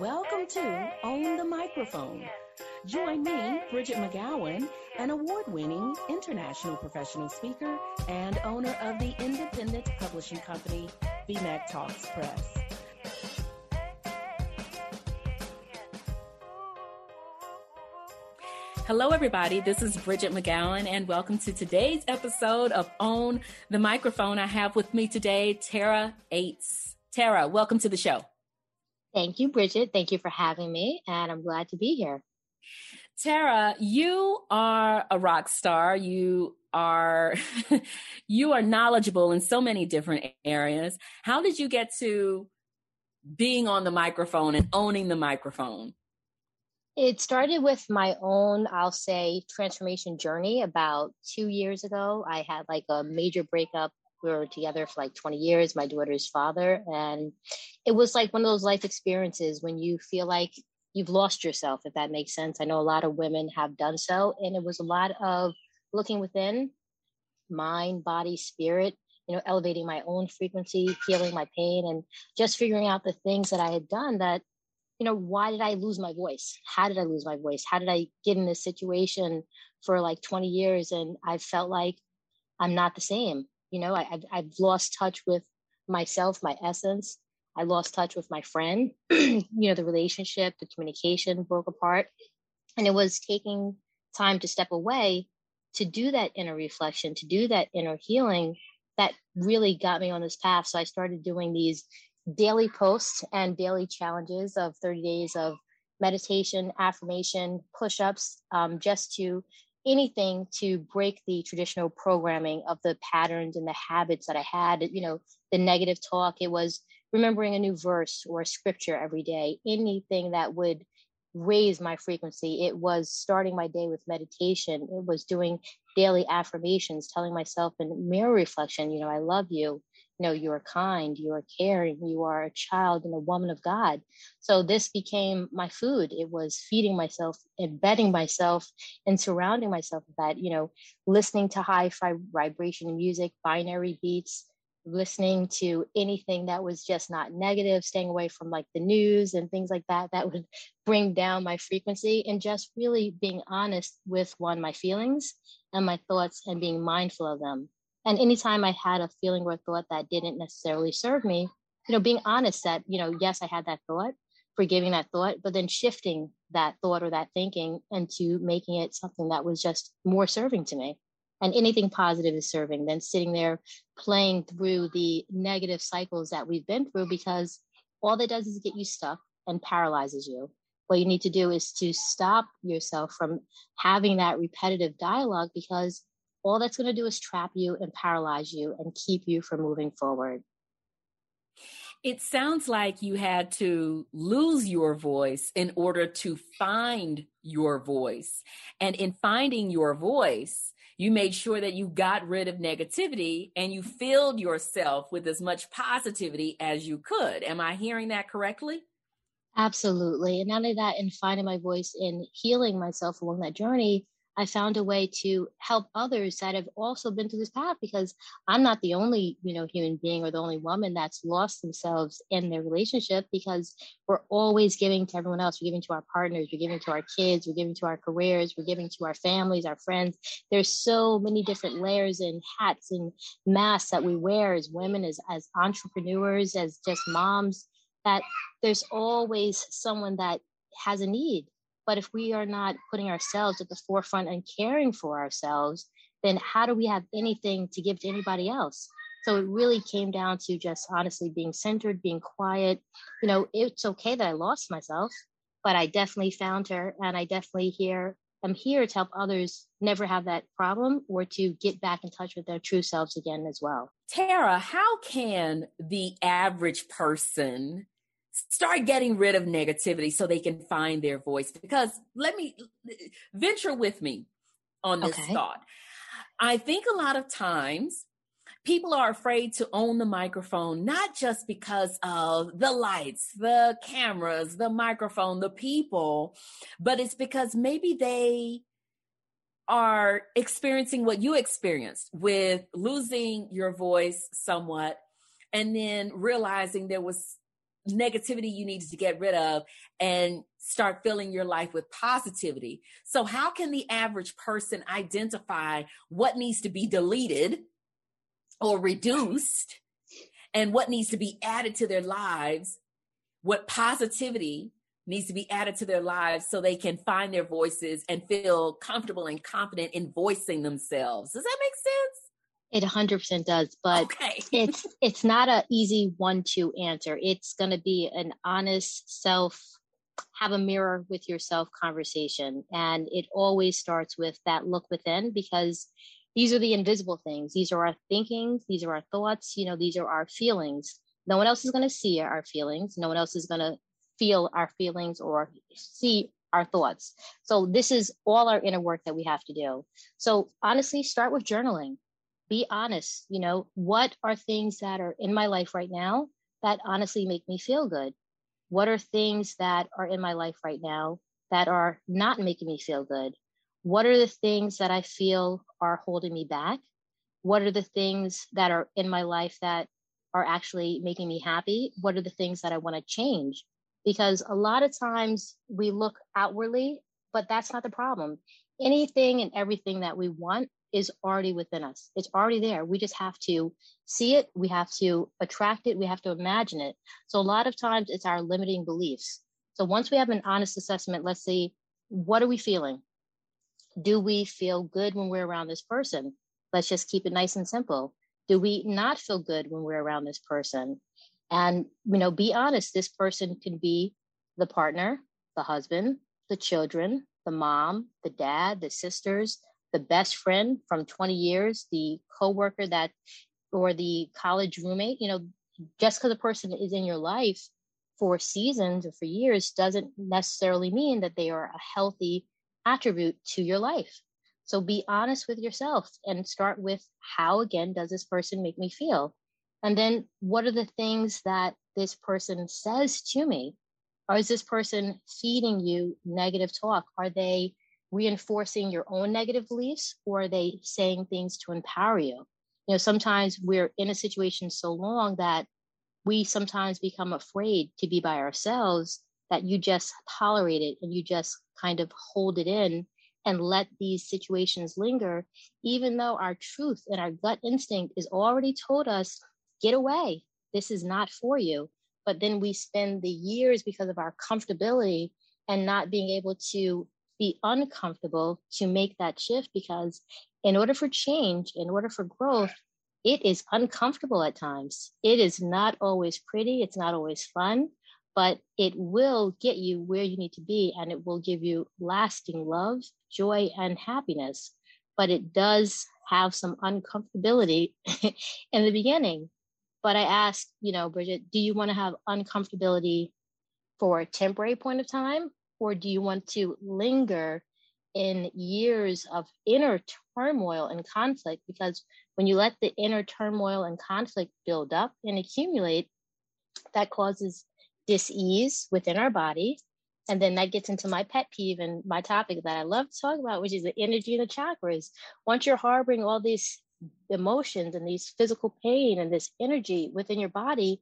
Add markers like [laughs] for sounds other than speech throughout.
Welcome to Own the Microphone. Join me, Bridgett McGowen, an award winning international professional speaker and owner of the independent publishing company, BMAC Talks Press. Hello, everybody. This is Bridgett McGowen, and welcome to today's episode of Own the Microphone. I have with me today Tara Aytes. Tara, welcome to the show. Thank you, Bridgett. Thank you for having me, and I'm glad to be here. Tara, you are a rock star. You are [laughs] you are knowledgeable in so many different areas. How did you get to being on the microphone and owning the microphone? It started with my own, I'll say, transformation journey about two years ago. I had like a major breakup we were together for like 20 years, my daughter's father. And it was like one of those life experiences when you feel like you've lost yourself, if that makes sense. I know a lot of women have done so. And it was a lot of looking within mind, body, spirit, you know, elevating my own frequency, healing my pain, and just figuring out the things that I had done that, you know, why did I lose my voice? How did I lose my voice? How did I get in this situation for like 20 years? And I felt like I'm not the same. You know, I, I've, I've lost touch with myself, my essence. I lost touch with my friend. [clears throat] you know, the relationship, the communication broke apart. And it was taking time to step away to do that inner reflection, to do that inner healing that really got me on this path. So I started doing these daily posts and daily challenges of 30 days of meditation, affirmation, push ups, um, just to anything to break the traditional programming of the patterns and the habits that I had, you know, the negative talk. It was remembering a new verse or a scripture every day, anything that would raise my frequency. It was starting my day with meditation. It was doing daily affirmations, telling myself in mirror reflection, you know, I love you know you are kind you are caring you are a child and a woman of god. So this became my food. It was feeding myself embedding myself and surrounding myself with that you know listening to high vibration music binary beats listening to anything that was just not negative staying away from like the news and things like that that would [laughs] bring down my frequency and just really being honest with one my feelings and my thoughts and being mindful of them and anytime I had a feeling or a thought that didn't necessarily serve me, you know, being honest that, you know, yes, I had that thought, forgiving that thought, but then shifting that thought or that thinking into making it something that was just more serving to me. And anything positive is serving than sitting there playing through the negative cycles that we've been through because all that does is get you stuck and paralyzes you. What you need to do is to stop yourself from having that repetitive dialogue because all that's going to do is trap you and paralyze you and keep you from moving forward. It sounds like you had to lose your voice in order to find your voice. And in finding your voice, you made sure that you got rid of negativity and you filled yourself with as much positivity as you could. Am I hearing that correctly? Absolutely. And not only that, in finding my voice in healing myself along that journey, I found a way to help others that have also been through this path because I'm not the only, you know, human being or the only woman that's lost themselves in their relationship because we're always giving to everyone else. We're giving to our partners, we're giving to our kids, we're giving to our careers, we're giving to our families, our friends. There's so many different layers and hats and masks that we wear as women, as as entrepreneurs, as just moms, that there's always someone that has a need but if we are not putting ourselves at the forefront and caring for ourselves, then how do we have anything to give to anybody else? So it really came down to just honestly being centered, being quiet. You know, it's okay that I lost myself, but I definitely found her and I definitely here I'm here to help others never have that problem or to get back in touch with their true selves again as well. Tara, how can the average person start getting rid of negativity so they can find their voice because let me venture with me on this okay. thought i think a lot of times people are afraid to own the microphone not just because of the lights the cameras the microphone the people but it's because maybe they are experiencing what you experienced with losing your voice somewhat and then realizing there was negativity you need to get rid of and start filling your life with positivity. So, how can the average person identify what needs to be deleted or reduced and what needs to be added to their lives? What positivity needs to be added to their lives so they can find their voices and feel comfortable and confident in voicing themselves. Does that make sense? It 100% does, but okay. [laughs] it's it's not an easy one to answer. It's going to be an honest self have a mirror with yourself conversation and it always starts with that look within because these are the invisible things. These are our thinkings, these are our thoughts, you know, these are our feelings. No one else is going to see our feelings. No one else is going to feel our feelings or see our thoughts. So this is all our inner work that we have to do. So honestly, start with journaling. Be honest, you know, what are things that are in my life right now that honestly make me feel good? What are things that are in my life right now that are not making me feel good? What are the things that I feel are holding me back? What are the things that are in my life that are actually making me happy? What are the things that I want to change? because a lot of times we look outwardly, but that's not the problem. Anything and everything that we want is already within us. It's already there. We just have to see it. We have to attract it. We have to imagine it. So a lot of times it's our limiting beliefs. So once we have an honest assessment, let's see, what are we feeling? Do we feel good when we're around this person? Let's just keep it nice and simple. Do we not feel good when we're around this person? and you know be honest this person can be the partner the husband the children the mom the dad the sisters the best friend from 20 years the coworker that or the college roommate you know just because a person is in your life for seasons or for years doesn't necessarily mean that they are a healthy attribute to your life so be honest with yourself and start with how again does this person make me feel and then what are the things that this person says to me? Or is this person feeding you negative talk? Are they reinforcing your own negative beliefs or are they saying things to empower you? You know, sometimes we're in a situation so long that we sometimes become afraid to be by ourselves that you just tolerate it and you just kind of hold it in and let these situations linger, even though our truth and our gut instinct is already told us get away. This is not for you. But then we spend the years because of our comfortability and not being able to be uncomfortable to make that shift because in order for change, in order for growth, it is uncomfortable at times. It is not always pretty, it's not always fun, but it will get you where you need to be and it will give you lasting love, joy, and happiness. But it does have some uncomfortability [laughs] in the beginning. But I asked, you know, Bridgett, do you want to have uncomfortability for a temporary point of time? Or do you want to linger in years of inner turmoil and conflict? Because when you let the inner turmoil and conflict build up and accumulate, that causes dis-ease within our body. And then that gets into my pet peeve and my topic that I love to talk about, which is the energy of the chakras. Once you're harboring all these emotions and these physical pain and this energy within your body,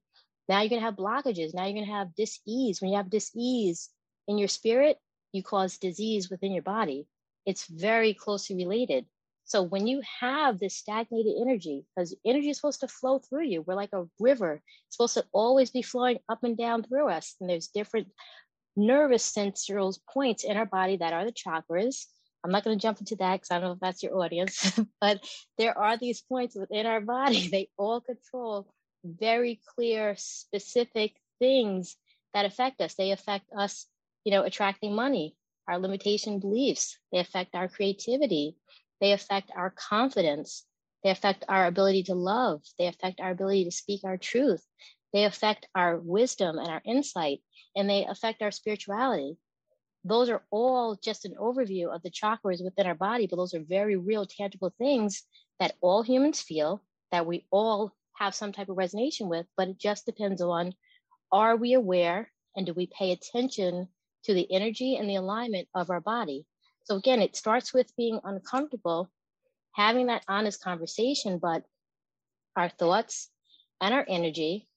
now you're going to have blockages. Now you're going to have dis-ease. When you have dis-ease in your spirit, you cause disease within your body. It's very closely related. So when you have this stagnated energy, because energy is supposed to flow through you, we're like a river. It's supposed to always be flowing up and down through us. And there's different nervous sensorial points in our body that are the chakras. I'm not going to jump into that because I don't know if that's your audience, [laughs] but there are these points within our body. [laughs] They all control very clear, specific things that affect us. They affect us, you know, attracting money, our limitation beliefs. They affect our creativity. They affect our confidence. They affect our ability to love. They affect our ability to speak our truth. They affect our wisdom and our insight, and they affect our spirituality those are all just an overview of the chakras within our body, but those are very real, tangible things that all humans feel, that we all have some type of resonation with, but it just depends on are we aware and do we pay attention to the energy and the alignment of our body? So again, it starts with being uncomfortable, having that honest conversation, but our thoughts and our energy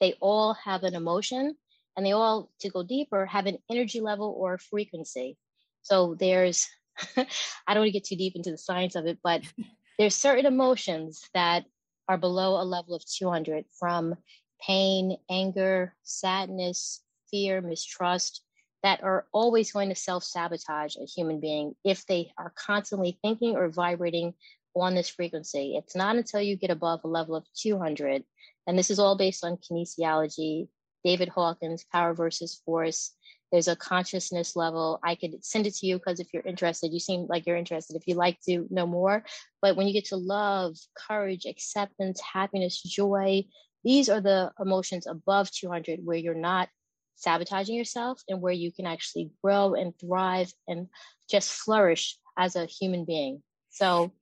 they all have an emotion and they all, to go deeper, have an energy level or frequency. So there's, [laughs] I don't want to get too deep into the science of it, but [laughs] there's certain emotions that are below a level of 200 from pain, anger, sadness, fear, mistrust, that are always going to self sabotage a human being if they are constantly thinking or vibrating on this frequency. It's not until you get above a level of 200, and this is all based on kinesiology, David Hawkins, Power versus Force. There's a consciousness level. I could send it to you because if you're interested, you seem like you're interested. If you'd like to know more, but when you get to love, courage, acceptance, happiness, joy, these are the emotions above 200 where you're not sabotaging yourself and where you can actually grow and thrive and just flourish as a human being. So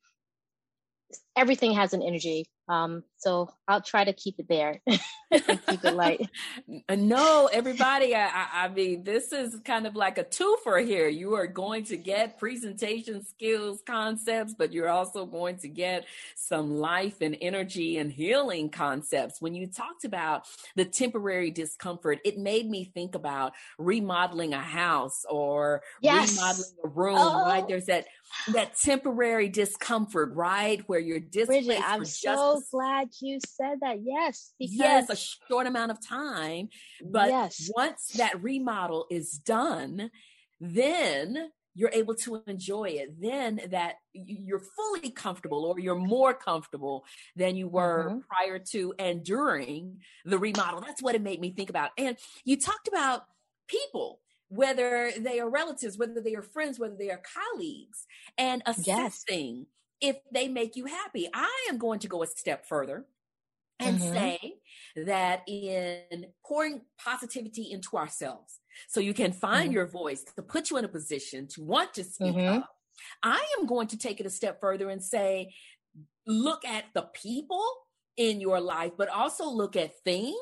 everything has an energy. Um, so I'll try to keep it there [laughs] keep it light. [laughs] no, everybody, I, I, mean, this is kind of like a twofer here. You are going to get presentation skills, concepts, but you're also going to get some life and energy and healing concepts. When you talked about the temporary discomfort, it made me think about remodeling a house or yes. remodeling a room, oh. right? There's that that temporary discomfort, right? Where you're displaced. Bridgett, I'm so just, glad you said that. Yes. Because yes, a short amount of time. But yes. once that remodel is done, then you're able to enjoy it. Then that you're fully comfortable or you're more comfortable than you were mm-hmm. prior to and during the remodel. That's what it made me think about. And you talked about people whether they are relatives, whether they are friends, whether they are colleagues, and assessing yes. if they make you happy. I am going to go a step further and mm-hmm. say that in pouring positivity into ourselves, so you can find mm-hmm. your voice to put you in a position to want to speak mm-hmm. up. I am going to take it a step further and say, look at the people in your life, but also look at things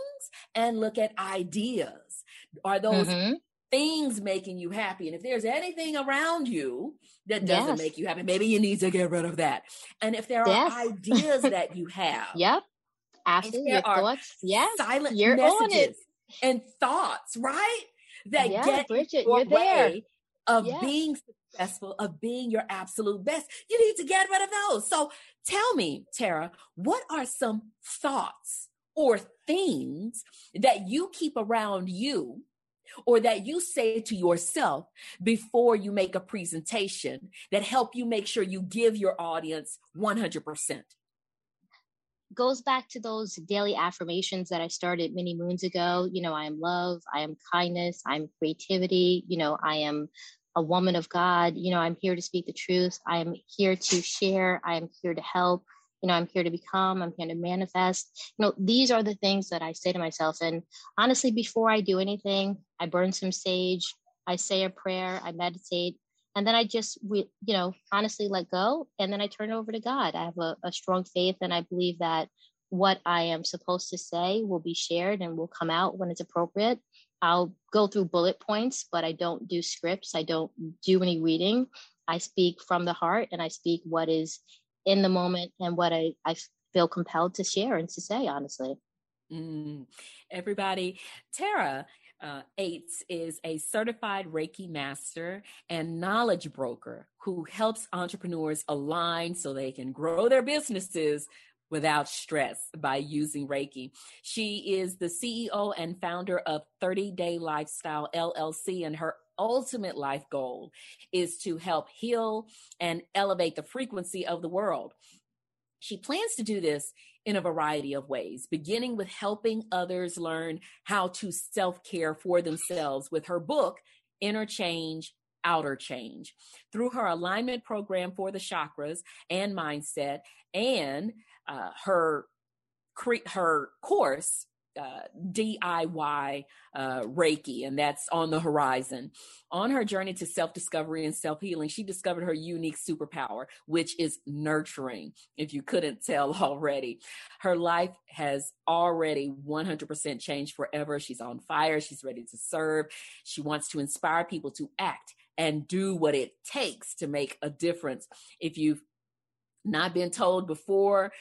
and look at ideas. Are those mm-hmm things making you happy. And if there's anything around you that doesn't yes. make you happy, maybe you need to get rid of that. And if there yes. are ideas that [laughs] you have, yep, absolutely, there are thoughts, yes, silent you're messages and thoughts, right? That get Bridgett, your way there. of yes. being successful, of being your absolute best. You need to get rid of those. So tell me, Tara, what are some thoughts or things that you keep around you or that you say to yourself before you make a presentation that help you make sure you give your audience 100%? Goes back to those daily affirmations that I started many moons ago. You know, I am love, I am kindness, I'm creativity, you know, I am a woman of God. You know, I'm here to speak the truth. I am here to share. I am here to help you know i'm here to become i'm here to manifest. You know these are the things that i say to myself and honestly before i do anything i burn some sage i say a prayer i meditate and then i just you know honestly let go and then i turn it over to god. I have a, a strong faith and i believe that what i am supposed to say will be shared and will come out when it's appropriate. I'll go through bullet points but i don't do scripts. I don't do any reading. I speak from the heart and I speak what is in the moment and what I, I feel compelled to share and to say, honestly. Mm. Everybody, Tara uh, is a certified Reiki master and knowledge broker who helps entrepreneurs align so they can grow their businesses without stress by using Reiki. She is the CEO and founder of 30 Day Lifestyle LLC, and her ultimate life goal is to help heal and elevate the frequency of the world. She plans to do this in a variety of ways, beginning with helping others learn how to self care for themselves with her book, Inner Change outer change through her alignment program for the chakras and mindset and uh, her cre- her course uh, DIY uh, Reiki, and that's on the horizon. On her journey to self discovery and self healing, she discovered her unique superpower, which is nurturing, if you couldn't tell [laughs] already. Her life has already 100% changed forever. She's on fire. She's ready to serve. She wants to inspire people to act and do what it takes to make a difference. If you've not been told before,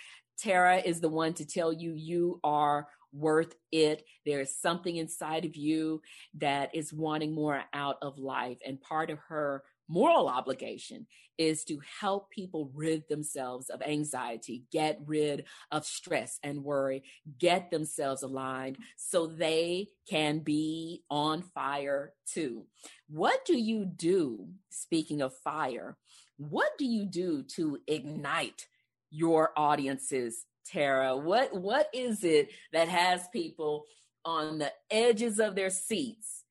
Tara is the one to tell you you are worth it. There's something inside of you that is wanting more out of life. And part of her moral obligation is to help people rid themselves of anxiety, get rid of stress and worry, get themselves aligned so they can be on fire too. What do you do, speaking of fire, what do you do to ignite your audiences, Tara? What what is it that has people on the edges of their seats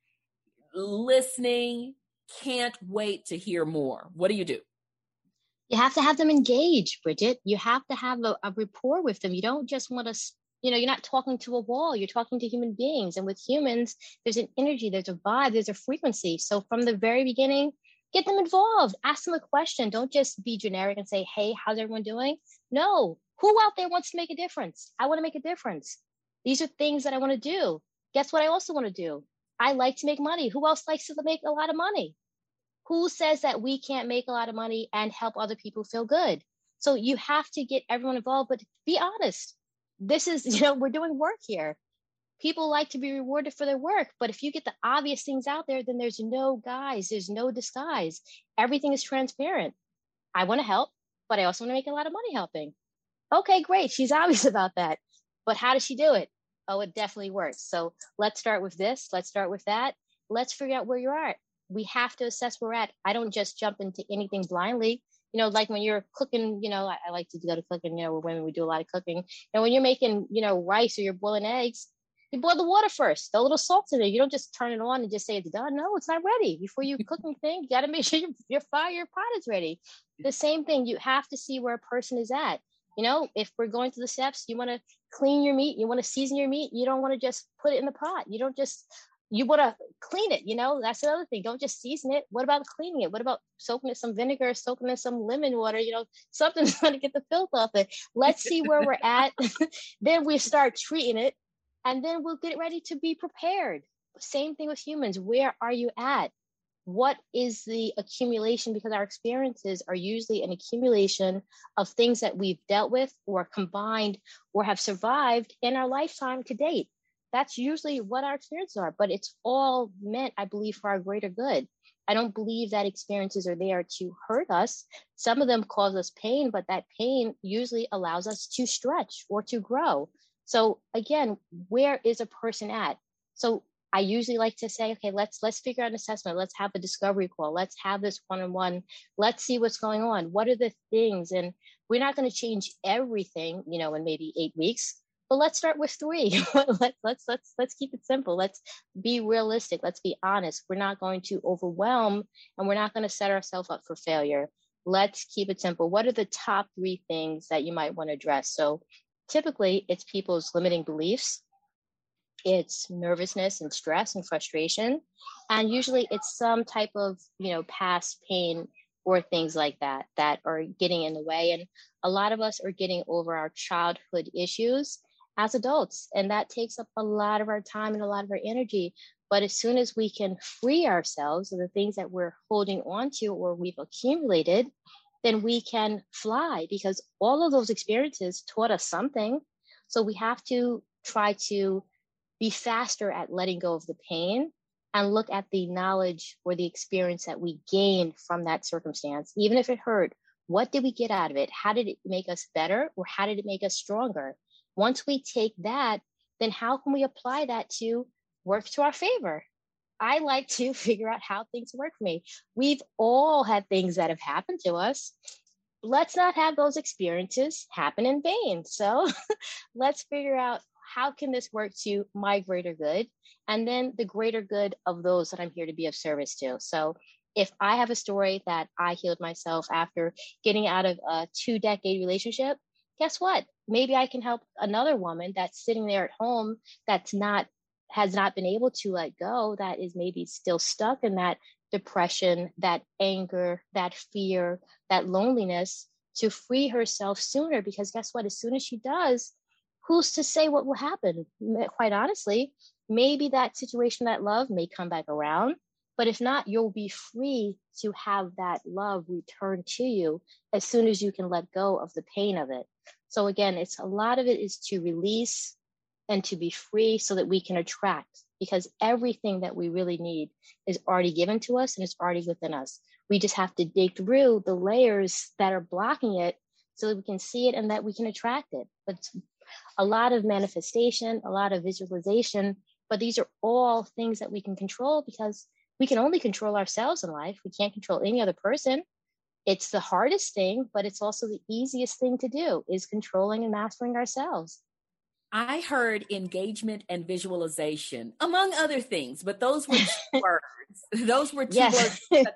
listening, can't wait to hear more. What do you do? You have to have them engaged, Bridgett. You have to have a, a rapport with them. You don't just want to, you know, you're not talking to a wall, you're talking to human beings. And with humans, there's an energy, there's a vibe, there's a frequency. So from the very beginning, get them involved, ask them a question. Don't just be generic and say, hey, how's everyone doing? No, who out there wants to make a difference? I want to make a difference. These are things that I want to do. Guess what I also want to do? I like to make money. Who else likes to make a lot of money? Who says that we can't make a lot of money and help other people feel good? So you have to get everyone involved, but be honest. This is, [laughs] you know, we're doing work here. People like to be rewarded for their work, but if you get the obvious things out there, then there's no guise, there's no disguise. Everything is transparent. I want to help, but I also want to make a lot of money helping. Okay, great. She's [laughs] obvious about that. But how does she do it? oh, it definitely works. So let's start with this. Let's start with that. Let's figure out where you're at. We have to assess where we're at. I don't just jump into anything blindly. You know, like when you're cooking, you know, I, I like to go to cooking, you know, we're women, we do a lot of cooking. And when you're making, you know, rice or you're boiling eggs, you boil the water first, a little salt in it. You don't just turn it on and just say it's done. No, it's not ready. Before you cook anything, you got to make [laughs] sure your, your fire, your pot is ready. The same thing, you have to see where a person is at. You know, if we're going through the steps, you want to clean your meat, you want to season your meat, you don't want to just put it in the pot. You don't just you want to clean it, you know, that's another thing. Don't just season it. What about cleaning it? What about soaking it some vinegar, soaking in some lemon water, you know, [laughs] something's going to get the filth off it. Let's see where we're at. [laughs] then we start treating it and then we'll get ready to be prepared. Same thing with humans. Where are you at? what is the accumulation because our experiences are usually an accumulation of things that we've dealt with or combined or have survived in our lifetime to date that's usually what our experiences are but it's all meant i believe for our greater good i don't believe that experiences are there to hurt us some of them cause us pain but that pain usually allows us to stretch or to grow so again where is a person at so I usually like to say, okay, let's let's figure out an assessment. Let's have a discovery call. Let's have this one-on-one. Let's see what's going on. What are the things? And we're not going to change everything, you know, in maybe eight weeks. But let's start with three. [laughs] let's let's let's let's keep it simple. Let's be realistic. Let's be honest. We're not going to overwhelm, and we're not going to set ourselves up for failure. Let's keep it simple. What are the top three things that you might want to address? So typically, it's people's limiting beliefs it's nervousness and stress and frustration and usually it's some type of you know past pain or things like that that are getting in the way and a lot of us are getting over our childhood issues as adults and that takes up a lot of our time and a lot of our energy. But as soon as we can free ourselves of the things that we're holding on to or we've accumulated then we can fly because all of those experiences taught us something so we have to try to be faster at letting go of the pain and look at the knowledge or the experience that we gained from that circumstance, even if it hurt. What did we get out of it? How did it make us better or how did it make us stronger? Once we take that, then how can we apply that to work to our favor? I like to [laughs] figure out how things work for me. We've all had things that have happened to us. Let's not have those experiences happen in vain. So [laughs] let's figure out how can this work to my greater good and then the greater good of those that i'm here to be of service to so if i have a story that i healed myself after getting out of a two decade relationship guess what maybe i can help another woman that's sitting there at home that's not has not been able to let go that is maybe still stuck in that depression that anger that fear that loneliness to free herself sooner because guess what as soon as she does who's to say what will happen? Quite honestly, maybe that situation, that love may come back around. But if not, you'll be free to have that love return to you as soon as you can let go of the pain of it. So again, it's a lot of it is to release and to be free so that we can attract because everything that we really need is already given to us and it's already within us. We just have to dig through the layers that are blocking it so that we can see it and that we can attract it. But a lot of manifestation, a lot of visualization, but these are all things that we can control because we can only control ourselves in life. We can't control any other person. It's the hardest thing, but it's also the easiest thing to do is controlling and mastering ourselves. I heard engagement and visualization, among other things, but those were two [laughs] words. Those were two yes. words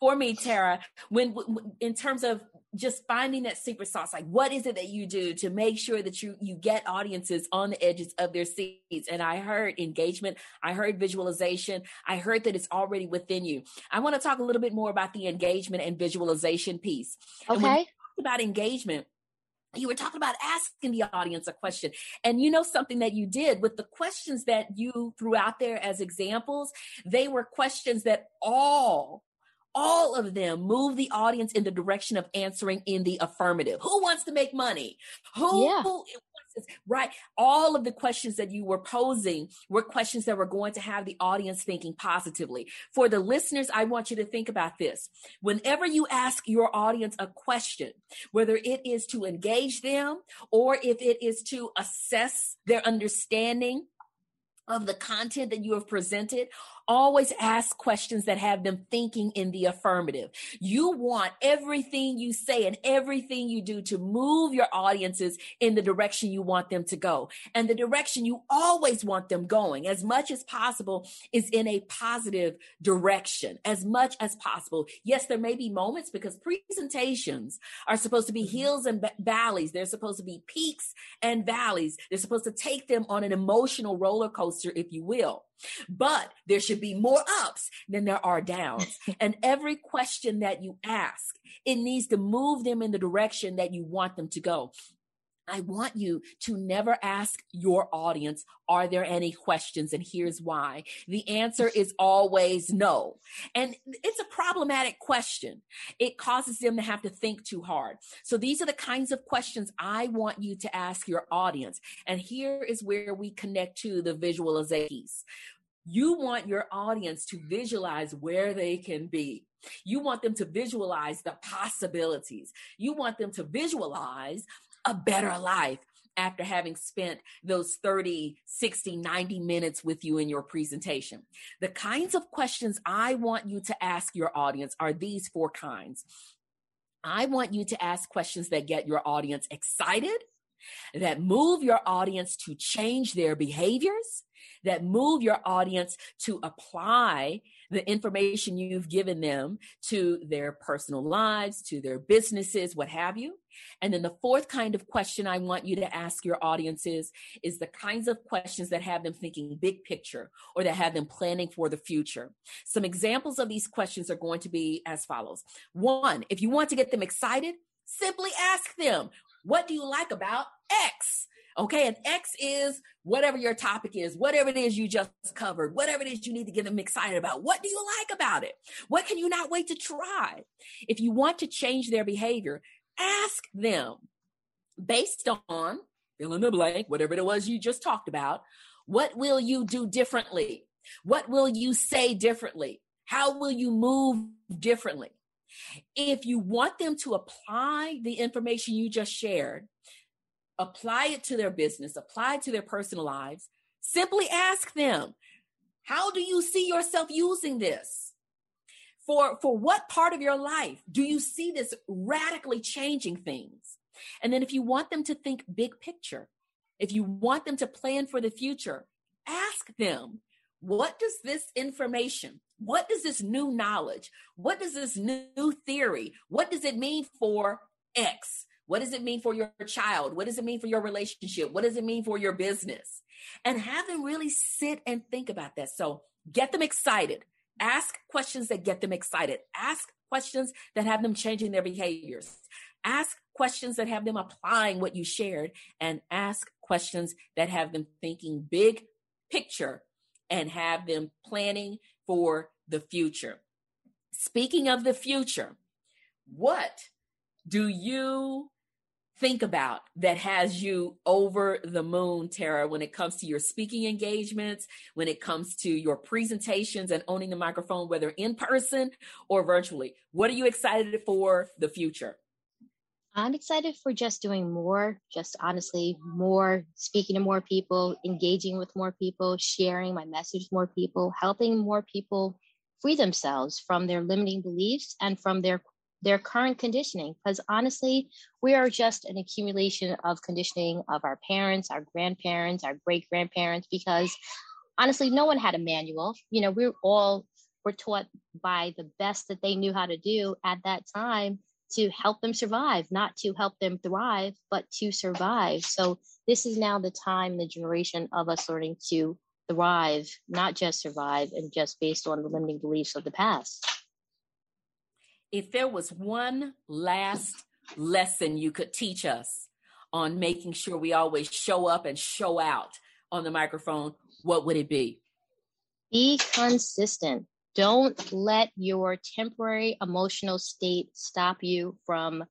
for me, Tara. When, in terms of just finding that secret sauce, like what is it that you do to make sure that you you get audiences on the edges of their seats? And I heard engagement, I heard visualization, I heard that it's already within you. I want to talk a little bit more about the engagement and visualization piece. Okay. about engagement you were talking about asking the audience a question. And you know something that you did with the questions that you threw out there as examples? They were questions that all all of them move the audience in the direction of answering in the affirmative who wants to make money who, yeah. who right? All of the questions that you were posing were questions that were going to have the audience thinking positively. For the listeners, I want you to think about this. Whenever you ask your audience a question, whether it is to engage them or if it is to assess their understanding of the content that you have presented Always ask questions that have them thinking in the affirmative. You want everything you say and everything you do to move your audiences in the direction you want them to go. And the direction you always want them going, as much as possible, is in a positive direction, as much as possible. Yes, there may be moments because presentations are supposed to be mm-hmm. hills and valleys. They're supposed to be peaks and valleys. They're supposed to take them on an emotional roller coaster, if you will. But there should be more ups than there are downs. [laughs] and every question that you ask, it needs to move them in the direction that you want them to go. I want you to never ask your audience, are there any questions? And here's why. The answer is always no. And it's a problematic question. It causes them to have to think too hard. So these are the kinds of questions I want you to ask your audience. And here is where we connect to the visualizations. You want your audience to visualize where they can be. You want them to visualize the possibilities. You want them to visualize a better life after having spent those 30, 60, 90 minutes with you in your presentation. The kinds of questions I want you to ask your audience are these four kinds. I want you to ask questions that get your audience excited, that move your audience to change their behaviors, that move your audience to apply the information you've given them to their personal lives, to their businesses, what have you. And then the fourth kind of question I want you to ask your audiences is the kinds of questions that have them thinking big picture or that have them planning for the future. Some examples of these questions are going to be as follows. One, if you want to get them excited, simply ask them, what do you like about X? Okay. And X is whatever your topic is, whatever it is you just covered, whatever it is you need to get them excited about. What do you like about it? What can you not wait to try? If you want to change their behavior, ask them based on fill in the blank, whatever it was you just talked about. What will you do differently? What will you say differently? How will you move differently? If you want them to apply the information you just shared, apply it to their business, apply it to their personal lives, simply ask them, how do you see yourself using this? For, for what part of your life do you see this radically changing things? And then if you want them to think big picture, if you want them to plan for the future, ask them, what does this information, what does this new knowledge, what does this new theory, what does it mean for X? What does it mean for your child? What does it mean for your relationship? What does it mean for your business? And have them really sit and think about that. So get them excited. Ask questions that get them excited. Ask questions that have them changing their behaviors. Ask questions that have them applying what you shared and ask questions that have them thinking big picture and have them planning for the future. Speaking of the future, what do you think about that has you over the moon, Tara, when it comes to your speaking engagements, when it comes to your presentations and owning the microphone, whether in person or virtually? What are you excited for the future? I'm excited for just doing more, just honestly, more speaking to more people, engaging with more people, sharing my message with more people, helping more people free themselves from their limiting beliefs and from their their current conditioning because honestly we are just an accumulation of conditioning of our parents our grandparents our great grandparents because honestly no one had a manual. You know we're all were taught by the best that they knew how to do at that time to help them survive not to help them thrive but to survive. So this is now the time the generation of us learning to thrive not just survive and just based on the limiting beliefs of the past if there was one last lesson you could teach us on making sure we always show up and show out on the microphone, what would it be? Be consistent. Don't let your temporary emotional state stop you from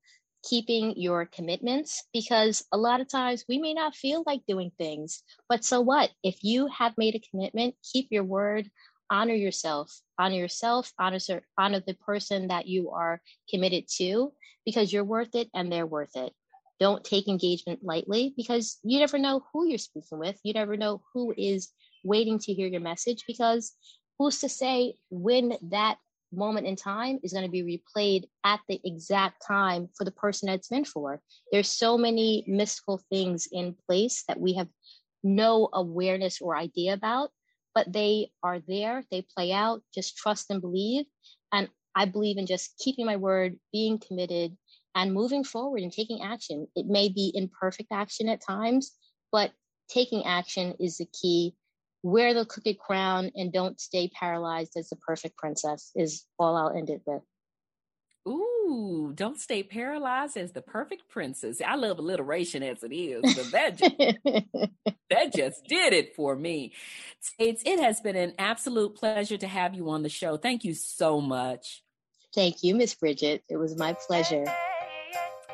keeping your commitments because a lot of times we may not feel like doing things. But so what? If you have made a commitment, keep your word, honor yourself honor yourself honor honor the person that you are committed to because you're worth it and they're worth it. Don't take engagement lightly because you never know who you're speaking with. You never know who is waiting to hear your message because who's to say when that moment in time is going to be replayed at the exact time for the person that's meant for. There's so many mystical things in place that we have no awareness or idea about but they are there, they play out, just trust and believe. And I believe in just keeping my word, being committed, and moving forward and taking action. It may be imperfect action at times, but taking action is the key. Wear the crooked crown and don't stay paralyzed as the perfect princess, is all I'll end it with. Ooh, don't stay paralyzed as the perfect princess. I love alliteration as it is, but that [laughs] just did it for me. It's, it has been an absolute pleasure to have you on the show. Thank you so much. Thank you, Miss Bridgett. It was my pleasure.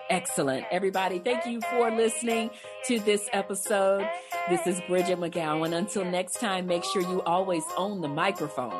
Excellent. Everybody, thank you for listening to this episode. This is Bridgett McGowen. Until next time, make sure you always own the microphone.